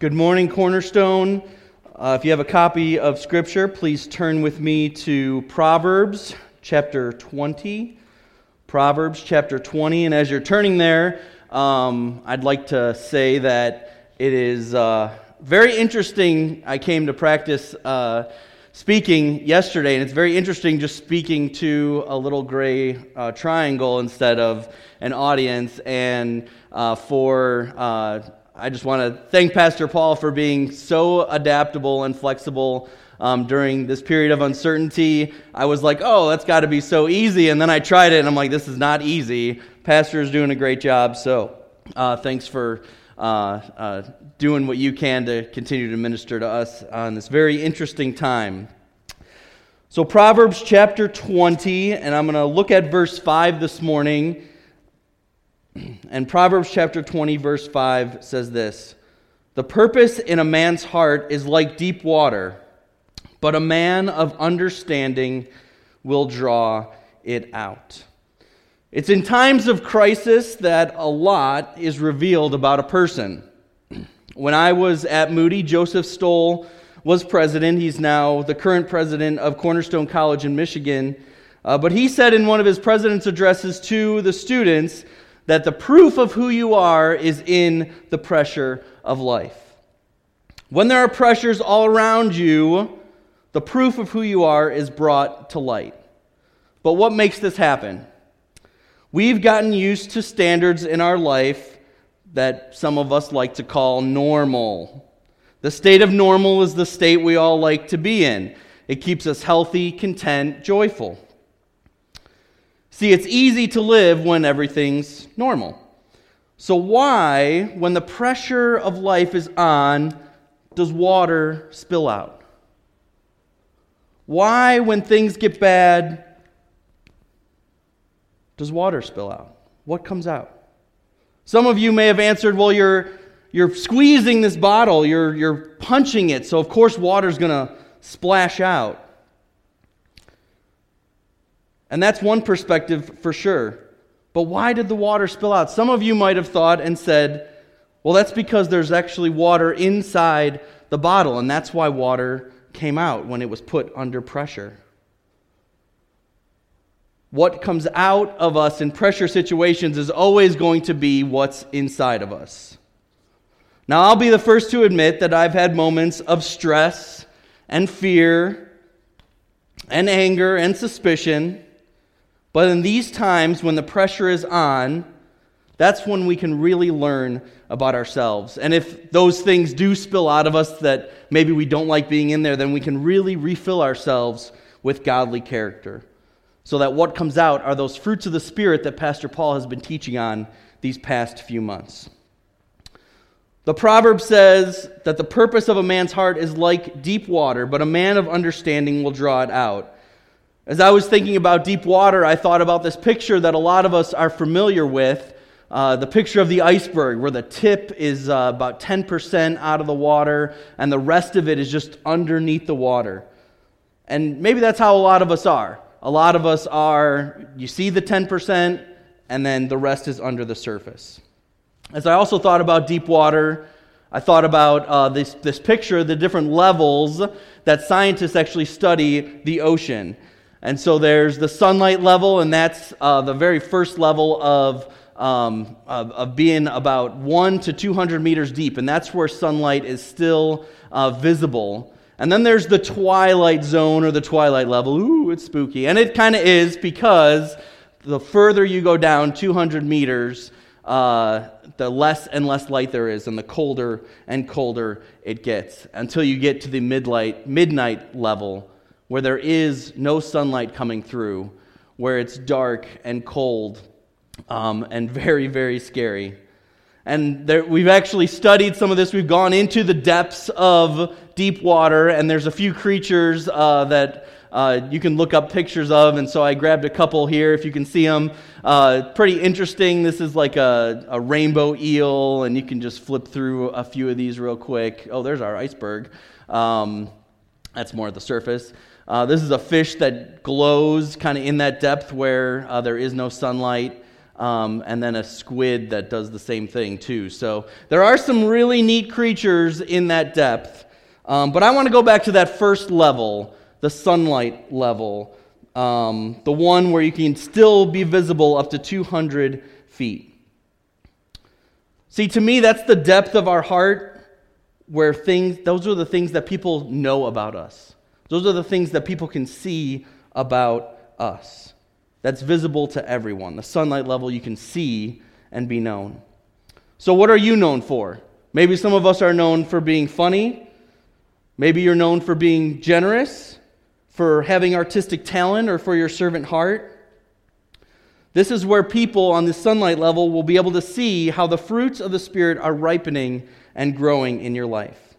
Good morning, Cornerstone. Uh, if you have a copy of Scripture, please turn with me to Proverbs chapter 20. Proverbs chapter 20. And as you're turning there, um, I'd like to say that it is uh, very interesting. I came to practice uh, speaking yesterday, and it's very interesting just speaking to a little gray uh, triangle instead of an audience. And uh, for uh, I just want to thank Pastor Paul for being so adaptable and flexible um, during this period of uncertainty. I was like, oh, that's got to be so easy. And then I tried it, and I'm like, this is not easy. Pastor is doing a great job. So uh, thanks for uh, uh, doing what you can to continue to minister to us on this very interesting time. So, Proverbs chapter 20, and I'm going to look at verse 5 this morning. And Proverbs chapter 20, verse 5 says this The purpose in a man's heart is like deep water, but a man of understanding will draw it out. It's in times of crisis that a lot is revealed about a person. When I was at Moody, Joseph Stowell was president. He's now the current president of Cornerstone College in Michigan. Uh, but he said in one of his president's addresses to the students that the proof of who you are is in the pressure of life. When there are pressures all around you, the proof of who you are is brought to light. But what makes this happen? We've gotten used to standards in our life that some of us like to call normal. The state of normal is the state we all like to be in. It keeps us healthy, content, joyful. See, it's easy to live when everything's normal. So, why, when the pressure of life is on, does water spill out? Why, when things get bad, does water spill out? What comes out? Some of you may have answered, well, you're, you're squeezing this bottle, you're, you're punching it, so of course water's going to splash out. And that's one perspective for sure. But why did the water spill out? Some of you might have thought and said, well, that's because there's actually water inside the bottle, and that's why water came out when it was put under pressure. What comes out of us in pressure situations is always going to be what's inside of us. Now, I'll be the first to admit that I've had moments of stress and fear and anger and suspicion. But in these times when the pressure is on, that's when we can really learn about ourselves. And if those things do spill out of us that maybe we don't like being in there, then we can really refill ourselves with godly character. So that what comes out are those fruits of the Spirit that Pastor Paul has been teaching on these past few months. The proverb says that the purpose of a man's heart is like deep water, but a man of understanding will draw it out. As I was thinking about deep water, I thought about this picture that a lot of us are familiar with uh, the picture of the iceberg, where the tip is uh, about 10% out of the water and the rest of it is just underneath the water. And maybe that's how a lot of us are. A lot of us are, you see the 10%, and then the rest is under the surface. As I also thought about deep water, I thought about uh, this, this picture, the different levels that scientists actually study the ocean. And so there's the sunlight level, and that's uh, the very first level of, um, of, of, being about 1 to 200 meters deep, and that's where sunlight is still uh, visible. And then there's the twilight zone or the twilight level. Ooh, it's spooky. And it kind of is because the further you go down 200 meters, uh, the less and less light there is, and the colder and colder it gets until you get to the midlight, midnight level where there is no sunlight coming through, where it's dark and cold um, and very, very scary. And there, we've actually studied some of this. We've gone into the depths of deep water, and there's a few creatures uh, that uh, you can look up pictures of. And so I grabbed a couple here if you can see them. Uh, pretty interesting. This is like a, a, rainbow eel, and you can just flip through a few of these real quick. Oh, there's our iceberg. Um, that's more at the surface. Uh, this is a fish that glows kind of in that depth where uh, there is no sunlight. um, and then a squid that does the same thing too. So there are some really neat creatures in that depth. Um, but I want to go back to that first level, the sunlight level, um, the one where you can still be visible up to 200 feet. See, to me, that's the depth of our heart where things, those are the things that people know about us. Those are the things that people can see about us. That's visible to everyone. The sunlight level you can see and be known. So, what are you known for? Maybe some of us are known for being funny. Maybe you're known for being generous, for having artistic talent, or for your servant heart. This is where people on the sunlight level will be able to see how the fruits of the Spirit are ripening and growing in your life.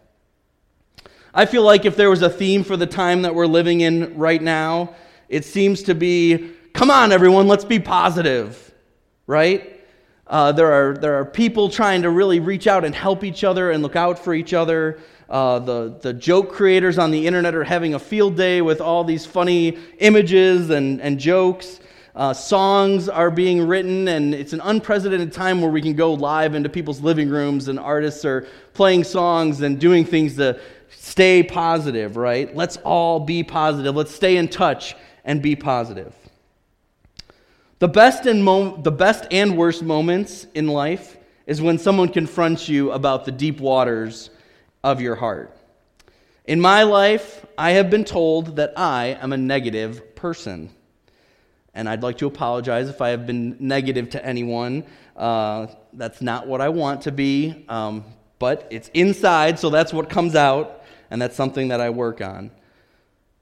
I feel like if there was a theme for the time that we're living in right now, it seems to be come on, everyone, let's be positive, right? Uh, there, are, there are people trying to really reach out and help each other and look out for each other. Uh, the, the joke creators on the internet are having a field day with all these funny images and, and jokes. Uh, songs are being written, and it's an unprecedented time where we can go live into people's living rooms, and artists are playing songs and doing things to stay positive, right? Let's all be positive. Let's stay in touch and be positive. The best and, mo- the best and worst moments in life is when someone confronts you about the deep waters of your heart. In my life, I have been told that I am a negative person. And I'd like to apologize if I have been negative to anyone. Uh, that's not what I want to be, um, but it's inside, so that's what comes out, and that's something that I work on.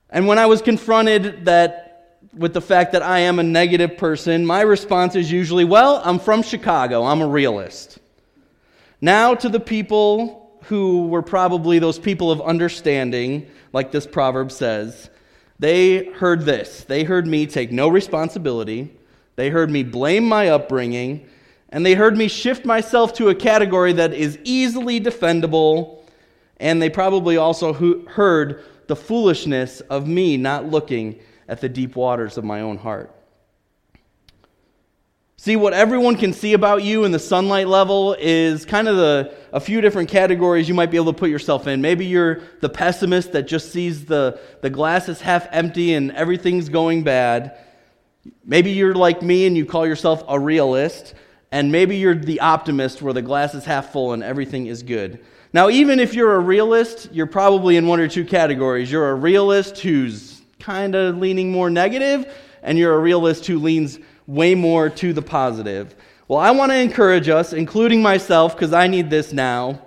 And when I was confronted that with the fact that I am a negative person, my response is usually, well, I'm from Chicago, I'm a realist. Now, to the people who were probably those people of understanding, like this proverb says, they heard this. They heard me take no responsibility, they heard me blame my upbringing, and they heard me shift myself to a category that is easily defendable, and they probably also heard the foolishness of me not looking at the deep waters of my own heart. See, what everyone can see about you in the sunlight level is kind of the, a few different categories you might be able to put yourself in. Maybe you're the pessimist that just sees the, the glass is half empty and everything's going bad. Maybe you're like me and you call yourself a realist. And maybe you're the optimist where the glass is half full and everything is good. Now, even if you're a realist, you're probably in one or two categories. You're a realist who's kind of leaning more negative, and you're a realist who leans way more to the positive. Well, I want to encourage us, including myself, because I need this now,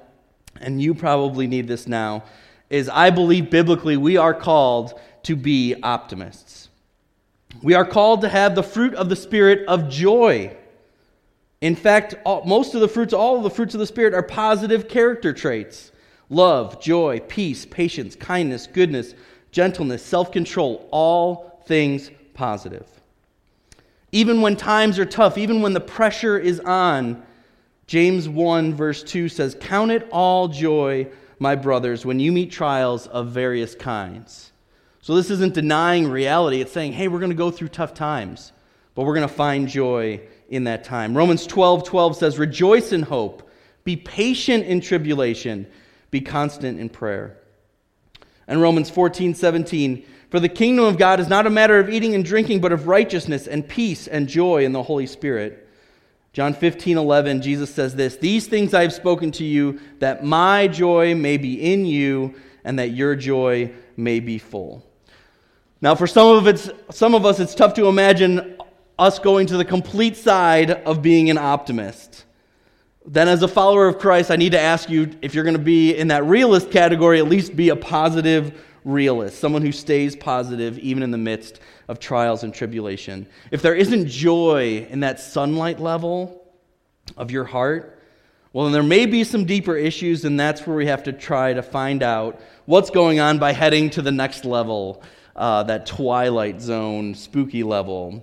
and you probably need this now, is I believe biblically we are called to be optimists. We are called to have the fruit of the Spirit of joy. In fact, all, most of the fruits, all of the fruits of the Spirit are positive character traits love, joy, peace, patience, kindness, goodness gentleness, self control, all things positive. Even when times are tough, even when the pressure is on, James 1, verse 2 says, Count it all joy, my brothers, when you meet trials of various kinds. So this isn't denying reality. It's saying, hey, we're going to go through tough times, but we're going to find joy in that time. Romans 12, 12 says, Rejoice in hope, be patient in tribulation, be constant in prayer. And Romans 14, 17, for the kingdom of God is not a matter of eating and drinking, but of righteousness and peace and joy in the Holy Spirit. John 15, 11, Jesus says this These things I have spoken to you, that my joy may be in you, and that your joy may be full. Now, for some of, it's, some of us, it's tough to imagine us going to the complete side of being an optimist then as a follower of Christ, I need to ask you if you're going to be in that realist category, at least be a positive realist, someone who stays positive even in the midst of trials and tribulation. If there isn't joy in that sunlight level of your heart, well, then there may be some deeper issues, and that's where we have to try to find out what's going on by heading to the next level, uh, that twilight zone, spooky level.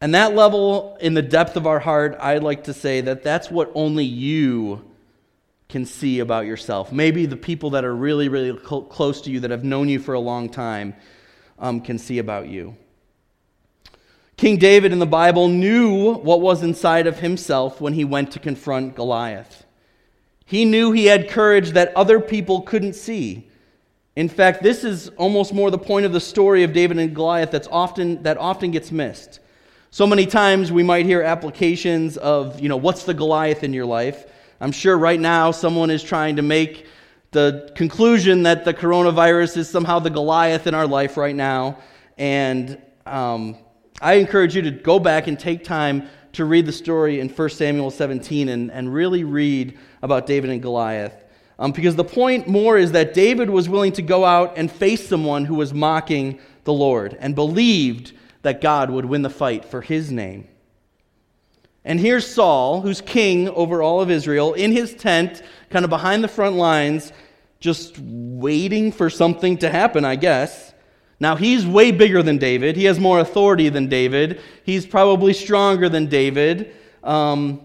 And that level, in the depth of our heart, I'd like to say that that's what only you can see about yourself. Maybe the people that are really, really cl- close to you, that have known you for a long time, um, can see about you. King David in the Bible knew what was inside of himself when he went to confront Goliath. He knew he had courage that other people couldn't see. In fact, this is almost more the point of the story of David and Goliath that's often, that often gets missed. So many times we might hear applications of, you know, what's the Goliath in your life? I'm sure right now someone is trying to make the conclusion that the coronavirus is somehow the Goliath in our life right now. And um, I encourage you to go back and take time to read the story in 1 Samuel 17 and, and really read about David and Goliath. Um, because the point more is that David was willing to go out and face someone who was mocking the Lord and believed that God would win the fight for his name. And here's Saul, who's king over all of Israel, in his tent, kind of behind the front lines, just waiting for something to happen, I guess. Now, he's way bigger than David. He has more authority than David. He's probably stronger than David. Um,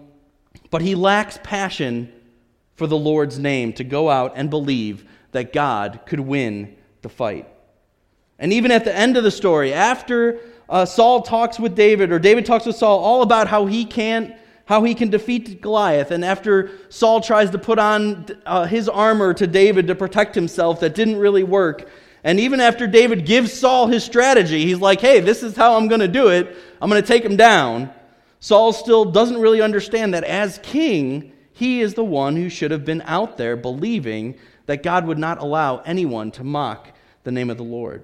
but he lacks passion for the Lord's name to go out and believe that God could win the fight. And even at the end of the story, after uh, Saul talks with David, or David talks with Saul, all about how he can how he can defeat Goliath. And after Saul tries to put on uh, his armor to David to protect himself, that didn't really work. And even after David gives Saul his strategy, he's like, hey, this is how I'm going to do it. I'm going to take him down. Saul still doesn't really understand that as king, he is the one who should have been out there believing that God would not allow anyone to mock the name of the Lord.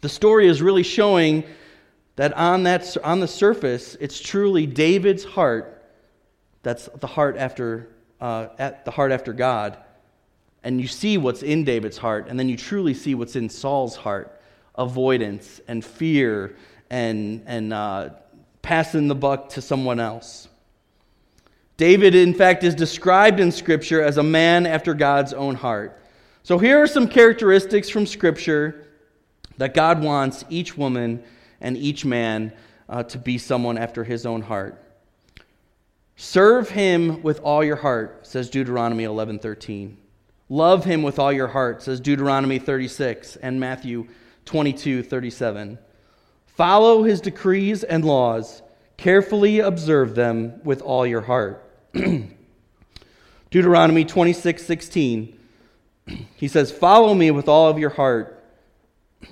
The story is really showing that on, that on the surface, it's truly David's heart that's the heart after, uh, at the heart after God and you see what's in David's heart, and then you truly see what's in Saul's heart avoidance and fear and, and uh, passing the buck to someone else. David, in fact, is described in Scripture as a man after God's own heart. So here are some characteristics from Scripture that God wants each woman and each man uh, to be someone after his own heart. Serve him with all your heart, says Deuteronomy 11:13. Love him with all your heart, says Deuteronomy 36 and Matthew 22 37. Follow his decrees and laws, carefully observe them with all your heart. Deuteronomy 26 16. He says, Follow me with all of your heart.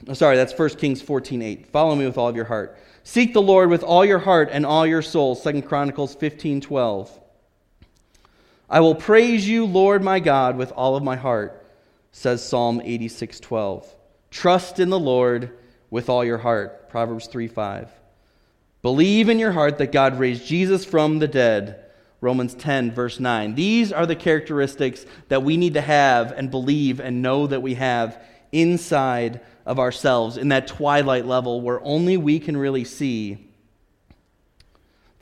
Oh, sorry, that's 1 Kings 14 8. Follow me with all of your heart. Seek the Lord with all your heart and all your soul. 2 Chronicles 15 12. I will praise you, Lord my God, with all of my heart, says Psalm 86:12. Trust in the Lord with all your heart, Proverbs 3 5. Believe in your heart that God raised Jesus from the dead, Romans 10 verse 9. These are the characteristics that we need to have and believe and know that we have inside of ourselves in that twilight level where only we can really see.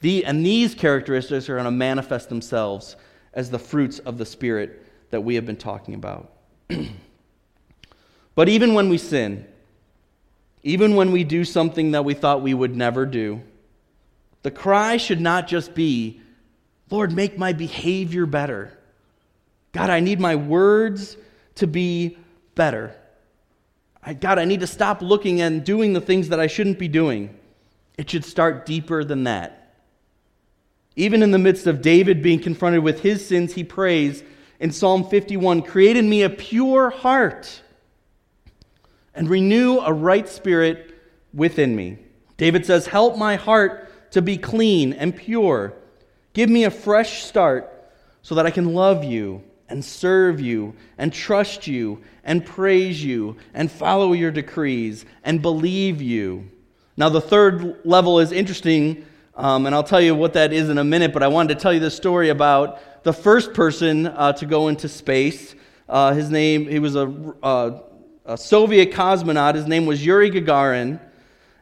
The, and these characteristics are going to manifest themselves as the fruits of the Spirit that we have been talking about. but even when we sin, even when we do something that we thought we would never do, the cry should not just be, Lord, make my behavior better. God, I need my words to be better. God, I need to stop looking and doing the things that I shouldn't be doing. It should start deeper than that. Even in the midst of David being confronted with his sins, he prays in Psalm 51 Create in me a pure heart and renew a right spirit within me. David says, Help my heart to be clean and pure. Give me a fresh start so that I can love you and serve you and trust you and praise you and follow your decrees and believe you. Now, the third level is interesting um, and I'll tell you what that is in a minute, but I wanted to tell you this story about the first person uh, to go into space. Uh, his name, he was a, uh, a, Soviet cosmonaut. His name was Yuri Gagarin.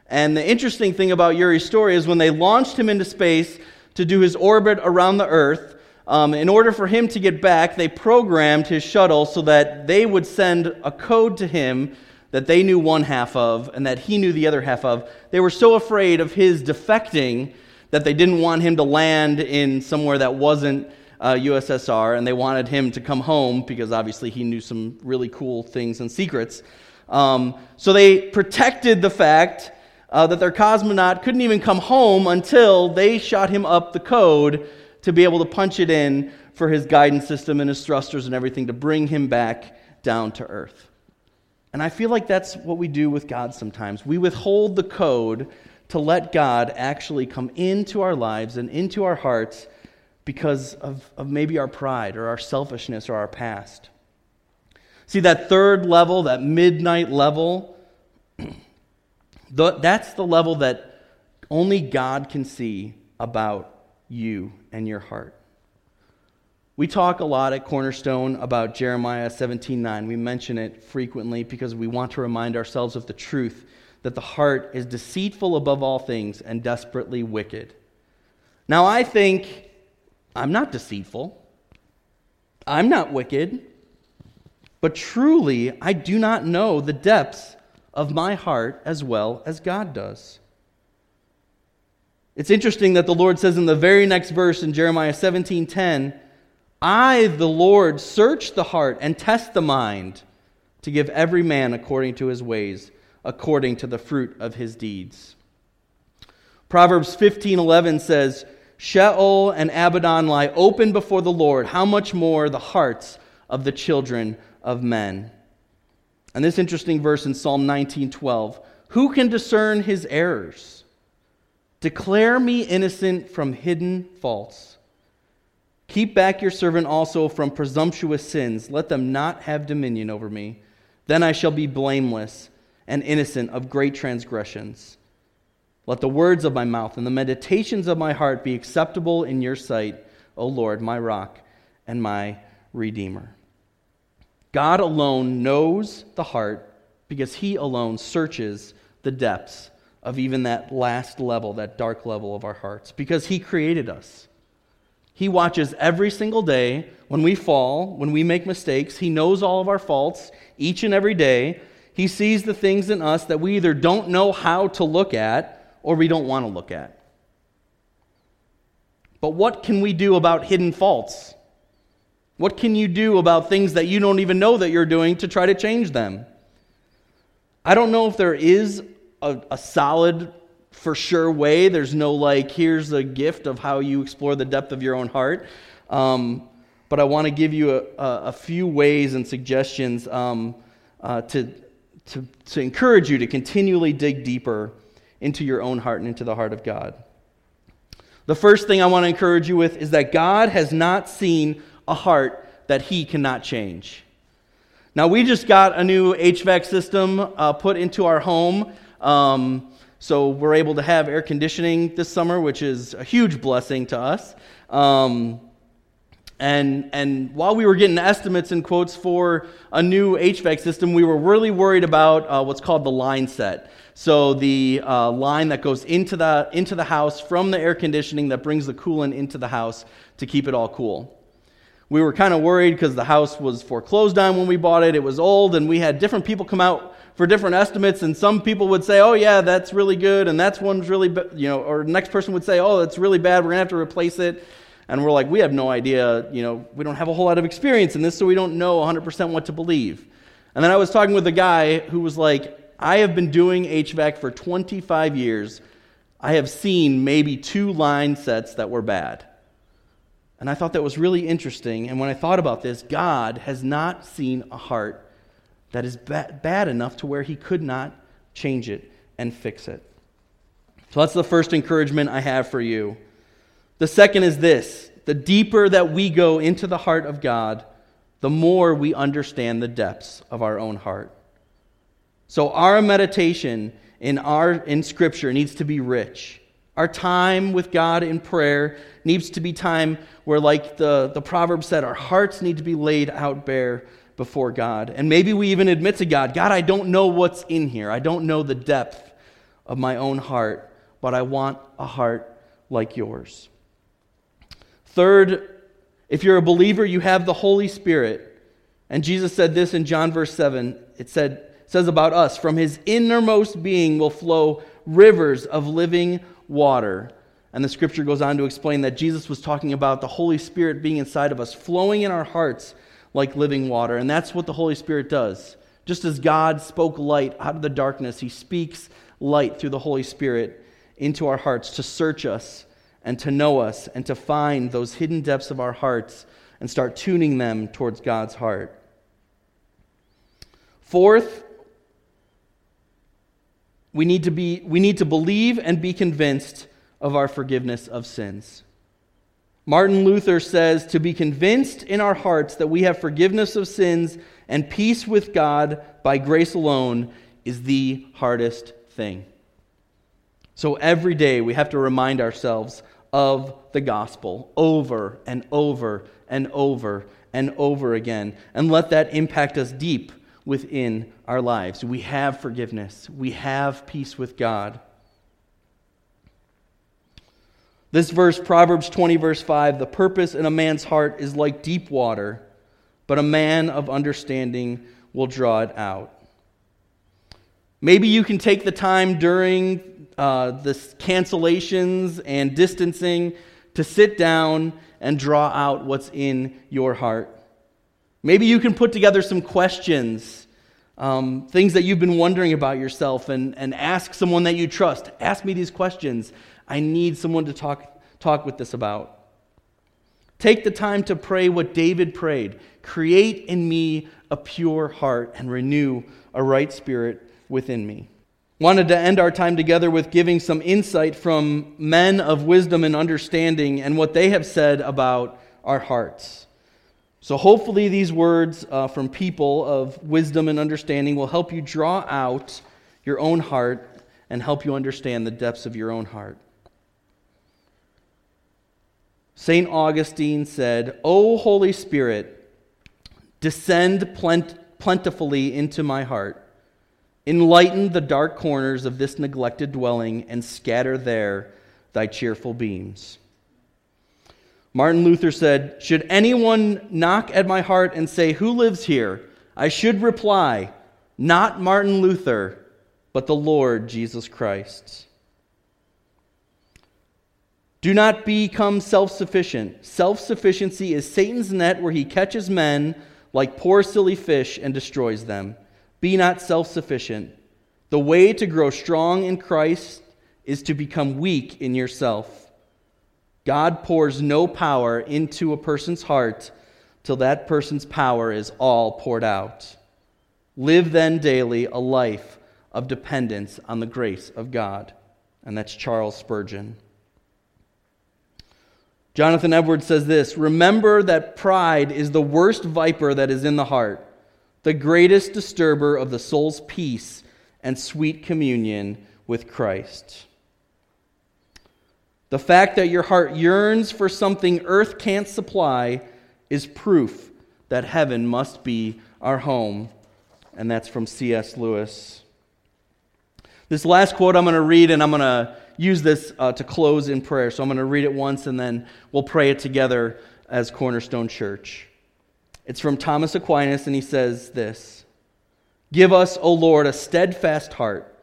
And the interesting thing about Yuri's story is when they launched him into space to do his orbit around the Earth, um, in order for him to get back, they programmed his shuttle so that they would send a code to him that they knew one half of and that he knew the other half of. They were so afraid of his defecting that they didn't want him to land in somewhere that wasn't uh, USSR, and they wanted him to come home because obviously he knew some really cool things and secrets. Um, so they protected the fact uh, that their cosmonaut couldn't even come home until they shot him up the code to be able to punch it in for his guidance system and his thrusters and everything to bring him back down to earth. And I feel like that's what we do with God sometimes. We withhold the code to let God actually come into our lives and into our hearts because of, of maybe our pride or our selfishness or our past. See, that third level, that midnight level, that's the level that only God can see about you and your heart. We talk a lot at Cornerstone about Jeremiah 17:9. We mention it frequently because we want to remind ourselves of the truth that the heart is deceitful above all things and desperately wicked. Now I think I'm not deceitful. I'm not wicked. But truly, I do not know the depths of my heart as well as God does. It's interesting that the Lord says in the very next verse in Jeremiah 17:10, "I, the Lord, search the heart and test the mind to give every man according to his ways, according to the fruit of his deeds." Proverbs 15:11 says, Sheol and Abaddon lie open before the Lord. How much more the hearts of the children of men? And this interesting verse in Psalm 19:12, who can discern his errors? Declare me innocent from hidden faults. Keep back your servant also from presumptuous sins. Let them not have dominion over me. Then I shall be blameless and innocent of great transgressions. Let the words of my mouth and the meditations of my heart be acceptable in your sight, O Lord, my rock and my redeemer. God alone knows the heart because he alone searches the depths of even that last level, that dark level of our hearts, because he created us. He watches every single day when we fall, when we make mistakes. He knows all of our faults each and every day. He sees the things in us that we either don't know how to look at or we don't want to look at. But what can we do about hidden faults? What can you do about things that you don't even know that you're doing to try to change them? I don't know if there is a, a solid, for sure way. There's no like, here's a gift of how you explore the depth of your own heart. Um, but I want to give you a, a, a, few ways and suggestions um, uh, to, to, to encourage you to continually dig deeper into your own heart and into the heart of God. The first thing I want to encourage you with is that God has not seen a heart that He cannot change. Now, we just got a new HVAC system uh, put into our home. Um, so we're able to have air conditioning this summer, which is a huge blessing to us. Um, and, and while we were getting estimates and quotes for a new HVAC system, we were really worried about uh, what's called the line set. So the uh, line that goes into the, into the house from the air conditioning that brings the coolant into the house to keep it all cool. We were kind of worried because the house was foreclosed on when we bought it. It was old, and we had different people come out for different estimates, and some people would say, "Oh yeah, that's really good," and that's one's really, you know, or the next person would say, "Oh, that's really bad. We're gonna have to replace it." And we're like, we have no idea, you know, we don't have a whole lot of experience in this, so we don't know 100% what to believe. And then I was talking with a guy who was like, I have been doing HVAC for 25 years. I have seen maybe two line sets that were bad. And I thought that was really interesting. And when I thought about this, God has not seen a heart that is ba- bad enough to where he could not change it and fix it. So that's the first encouragement I have for you. The second is this the deeper that we go into the heart of God, the more we understand the depths of our own heart. So our meditation in our in scripture needs to be rich. Our time with God in prayer needs to be time where, like the, the proverb said, our hearts need to be laid out bare before God. And maybe we even admit to God, God, I don't know what's in here. I don't know the depth of my own heart, but I want a heart like yours. Third, if you're a believer, you have the Holy Spirit. And Jesus said this in John verse 7. It said, says about us, from his innermost being will flow rivers of living water. And the scripture goes on to explain that Jesus was talking about the Holy Spirit being inside of us, flowing in our hearts like living water. And that's what the Holy Spirit does. Just as God spoke light out of the darkness, He speaks light through the Holy Spirit into our hearts to search us and to know us and to find those hidden depths of our hearts and start tuning them towards God's heart. Fourth, we need to, be, we need to believe and be convinced of our forgiveness of sins. Martin Luther says to be convinced in our hearts that we have forgiveness of sins and peace with God by grace alone is the hardest thing. So every day we have to remind ourselves of the gospel over and over and over and over again and let that impact us deep within our lives. We have forgiveness, we have peace with God. This verse, Proverbs 20, verse 5 the purpose in a man's heart is like deep water, but a man of understanding will draw it out. Maybe you can take the time during uh, the cancellations and distancing to sit down and draw out what's in your heart. Maybe you can put together some questions, um, things that you've been wondering about yourself, and, and ask someone that you trust. Ask me these questions. I need someone to talk, talk with this about. Take the time to pray what David prayed Create in me a pure heart and renew a right spirit within me. Wanted to end our time together with giving some insight from men of wisdom and understanding and what they have said about our hearts. So, hopefully, these words uh, from people of wisdom and understanding will help you draw out your own heart and help you understand the depths of your own heart. St. Augustine said, O Holy Spirit, descend plent- plentifully into my heart. Enlighten the dark corners of this neglected dwelling and scatter there thy cheerful beams. Martin Luther said, Should anyone knock at my heart and say, Who lives here? I should reply, Not Martin Luther, but the Lord Jesus Christ. Do not become self sufficient. Self sufficiency is Satan's net where he catches men like poor silly fish and destroys them. Be not self sufficient. The way to grow strong in Christ is to become weak in yourself. God pours no power into a person's heart till that person's power is all poured out. Live then daily a life of dependence on the grace of God. And that's Charles Spurgeon. Jonathan Edwards says this Remember that pride is the worst viper that is in the heart, the greatest disturber of the soul's peace and sweet communion with Christ. The fact that your heart yearns for something earth can't supply is proof that heaven must be our home. And that's from C.S. Lewis. This last quote I'm going to read, and I'm going to use this uh, to close in prayer. So I'm going to read it once and then we'll pray it together as Cornerstone Church. It's from Thomas Aquinas, and he says this Give us, O Lord, a steadfast heart,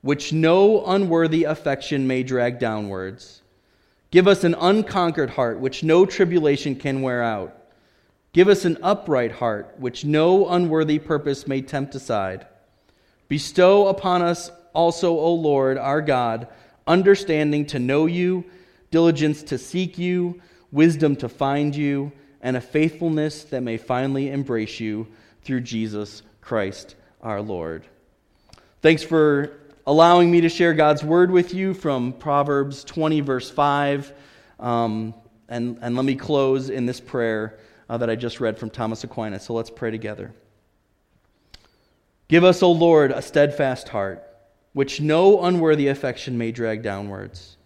which no unworthy affection may drag downwards. Give us an unconquered heart, which no tribulation can wear out. Give us an upright heart, which no unworthy purpose may tempt aside. Bestow upon us also, O Lord, our God, understanding to know you, diligence to seek you, wisdom to find you, and a faithfulness that may finally embrace you through Jesus Christ our Lord. Thanks for allowing me to share God's word with you from Proverbs 20, verse 5. Um, and, and let me close in this prayer uh, that I just read from Thomas Aquinas. So let's pray together. Give us, O Lord, a steadfast heart which no unworthy affection may drag downwards.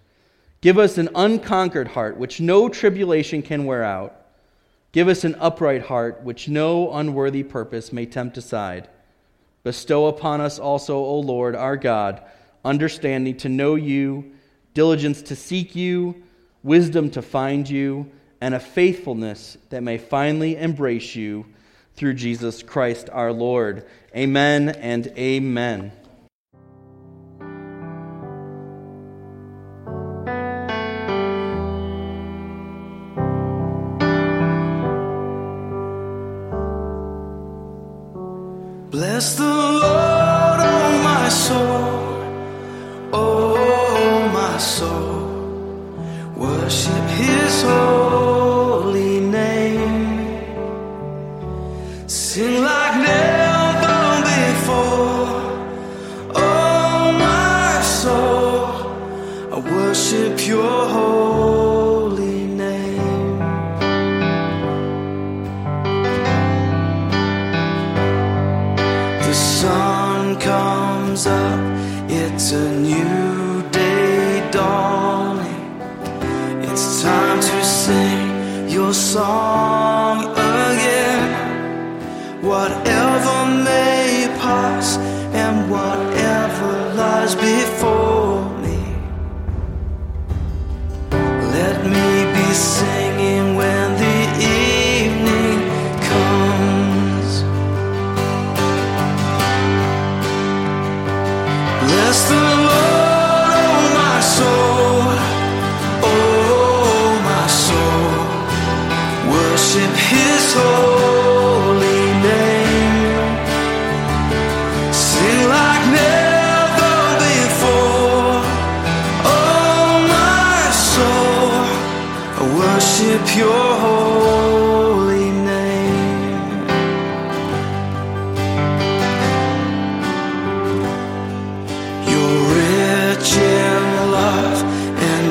Give us an unconquered heart, which no tribulation can wear out. Give us an upright heart, which no unworthy purpose may tempt aside. Bestow upon us also, O Lord, our God, understanding to know you, diligence to seek you, wisdom to find you, and a faithfulness that may finally embrace you through Jesus Christ our Lord. Amen and amen. sing your song again. Whatever may pass and what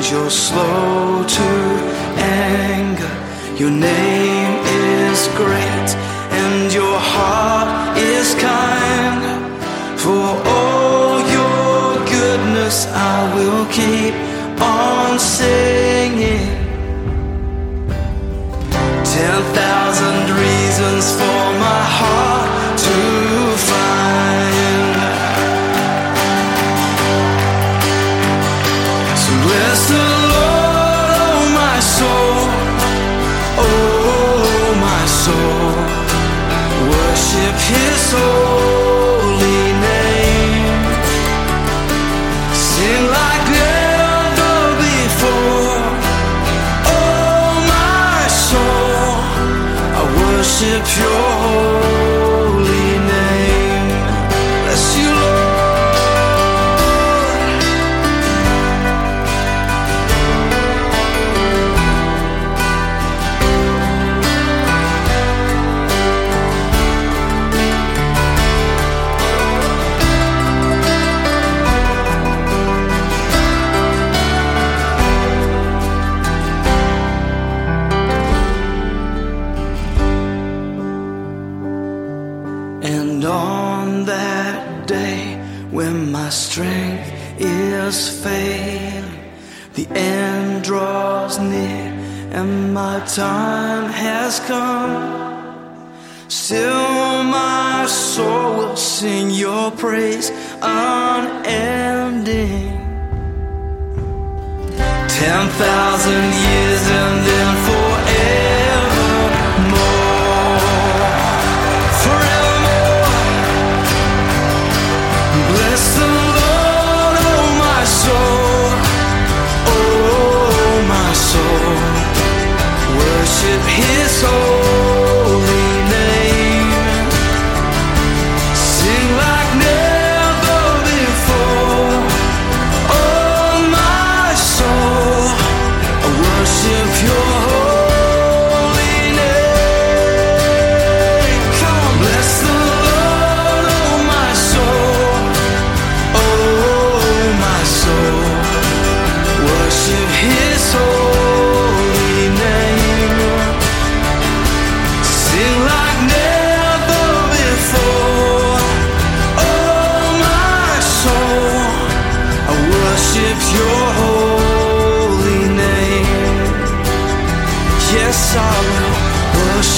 Cause you're slow to anger, your name is great, and your heart is kind. For all your goodness, I will keep on singing. Ten thousand reasons for my heart. soul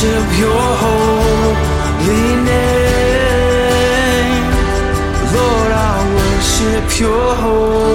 worship your holy name. Lord, I worship your holy